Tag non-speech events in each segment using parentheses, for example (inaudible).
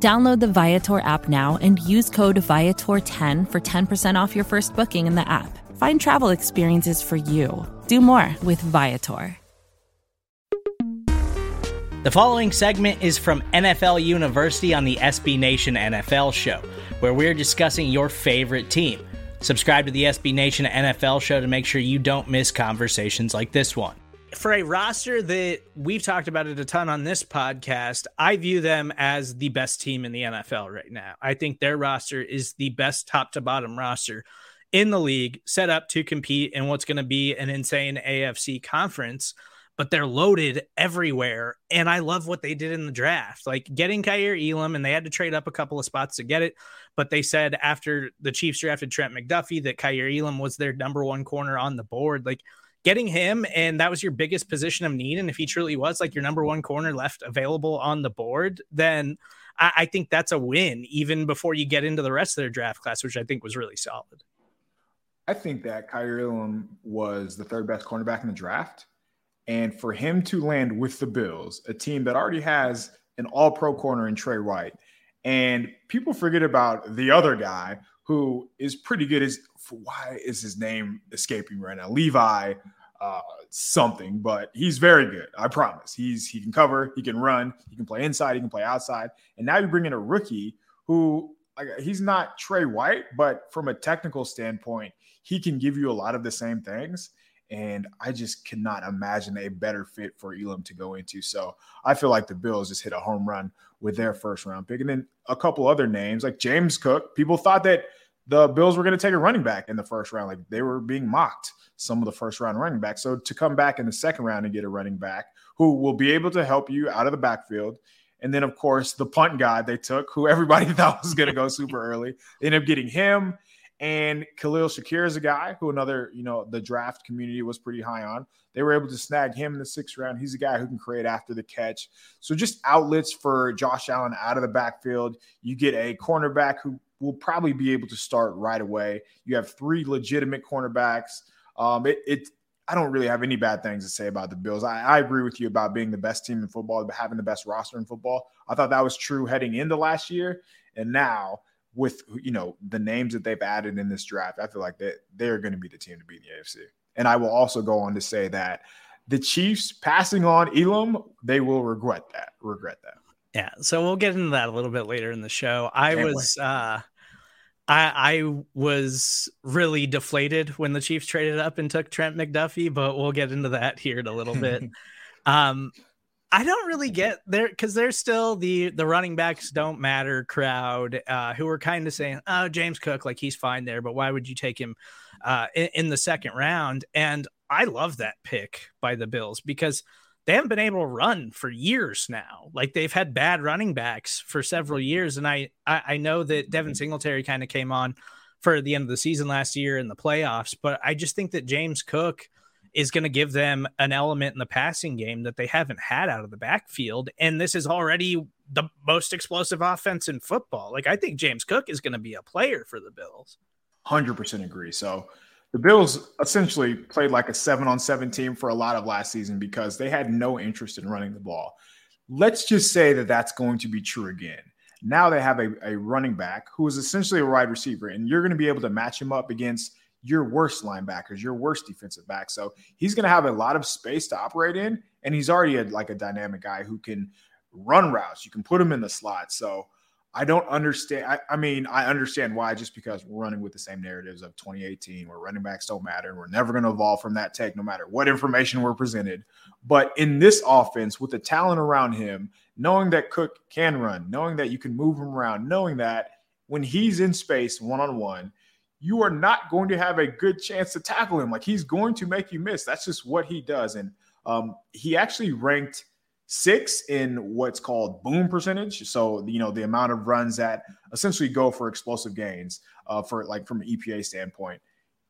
Download the Viator app now and use code Viator10 for 10% off your first booking in the app. Find travel experiences for you. Do more with Viator. The following segment is from NFL University on the SB Nation NFL show, where we're discussing your favorite team. Subscribe to the SB Nation NFL show to make sure you don't miss conversations like this one for a roster that we've talked about it a ton on this podcast, I view them as the best team in the NFL right now. I think their roster is the best top to bottom roster in the league, set up to compete in what's going to be an insane AFC conference. But they're loaded everywhere. And I love what they did in the draft. Like getting Kaiir Elam, and they had to trade up a couple of spots to get it. But they said after the Chiefs drafted Trent McDuffie that Kaiir Elam was their number one corner on the board. Like getting him and that was your biggest position of need and if he truly was like your number one corner left available on the board then I, I think that's a win even before you get into the rest of their draft class which i think was really solid. I think that Kaiir Elam was the third best cornerback in the draft and for him to land with the bills a team that already has an all pro corner in Tre White and people forget about the other guy who is pretty good. Is why is his name escaping right now? Levi uh, something, but he's very good. I promise. He's he can cover, he can run, he can play inside, he can play outside. And now you bring in a rookie who like he's not Tre White, but from a technical standpoint, he can give you a lot of the same things. And I just cannot imagine a better fit for Elam to go into. So I feel like the Bills just hit a home run with their first round pick. And then a couple other names like James Cook. People thought that the Bills were going to take a running back in the first round. Like they were being mocked, some of the first round running backs. So to come back in the second round and get a running back who will be able to help you out of the backfield. And then, of course, the punt guy they took, who everybody (laughs) thought was going to go super early, they ended up getting him. And Khalil Shakir is a guy who another, you know, the draft community was pretty high on. They were able to snag him in the sixth round. He's a guy who can create after the catch. So just outlets for Josh Allen out of the backfield. You get a cornerback who will probably be able to start right away. You have three legitimate cornerbacks. Um, it, it I don't really have any bad things to say about the Bills. I, I, agree with you about being the best team in football, but having the best roster in football. I thought that was true heading into last year, and now with you know the names that they've added in this draft, I feel like that they're going to be the team to beat the AFC. And I will also go on to say that the Chiefs passing on Elam, they will regret that. Regret that. Yeah, so we'll get into that a little bit later in the show. I Can't was wait. uh I I was really deflated when the Chiefs traded up and took Trent McDuffie, but we'll get into that here in a little bit. (laughs) um I don't really get there because there's still the the running backs don't matter crowd uh, who are kind of saying, "Oh, James Cook, like he's fine there, but why would you take him uh, in, in the second round?" And I love that pick by the Bills because they haven't been able to run for years now. Like they've had bad running backs for several years. And I, I, I know that Devin Singletary kind of came on for the end of the season last year in the playoffs, but I just think that James Cook is going to give them an element in the passing game that they haven't had out of the backfield. And this is already the most explosive offense in football. Like I think James Cook is going to be a player for the Bills. 100% agree. So the Bills essentially played like a seven on seven team for a lot of last season because they had no interest in running the ball. Let's just say that that's going to be true again. Now they have a, a running back who is essentially a wide receiver, and you're going to be able to match him up against your worst linebackers, your worst defensive back. So he's going to have a lot of space to operate in, and he's already a, like a dynamic guy who can run routes. You can put him in the slot. So I don't understand. I, I, mean, I understand why, just because we're running with the same narratives of 2018, where running backs don't matter. and We're never going to evolve from that take, no matter what information we're presented. But in this offense, with the talent around him, knowing that Cook can run, knowing that you can move him around, knowing that when he's in space one on one, you are not going to have a good chance to tackle him. Like he's going to make you miss. That's just what he does. And um, he actually ranked six in what's called boom percentage. So, you know, the amount of runs that essentially go for explosive gains uh, for like from an EPA standpoint.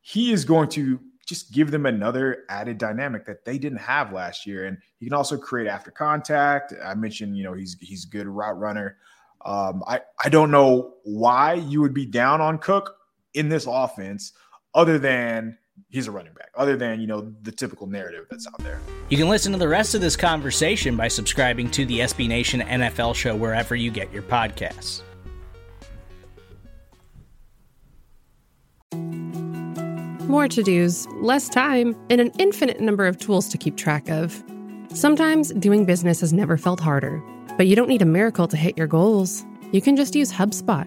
He is going to just give them another added dynamic that they didn't have last year. And he can also create after contact. I mentioned, you know, he's he's a good route runner. Um, I, I don't know why you would be down on Cook in this offense, other than he's a running back, other than, you know, the typical narrative that's out there. You can listen to the rest of this conversation by subscribing to the SB Nation NFL show wherever you get your podcasts. More to dos, less time, and an infinite number of tools to keep track of. Sometimes doing business has never felt harder, but you don't need a miracle to hit your goals. You can just use HubSpot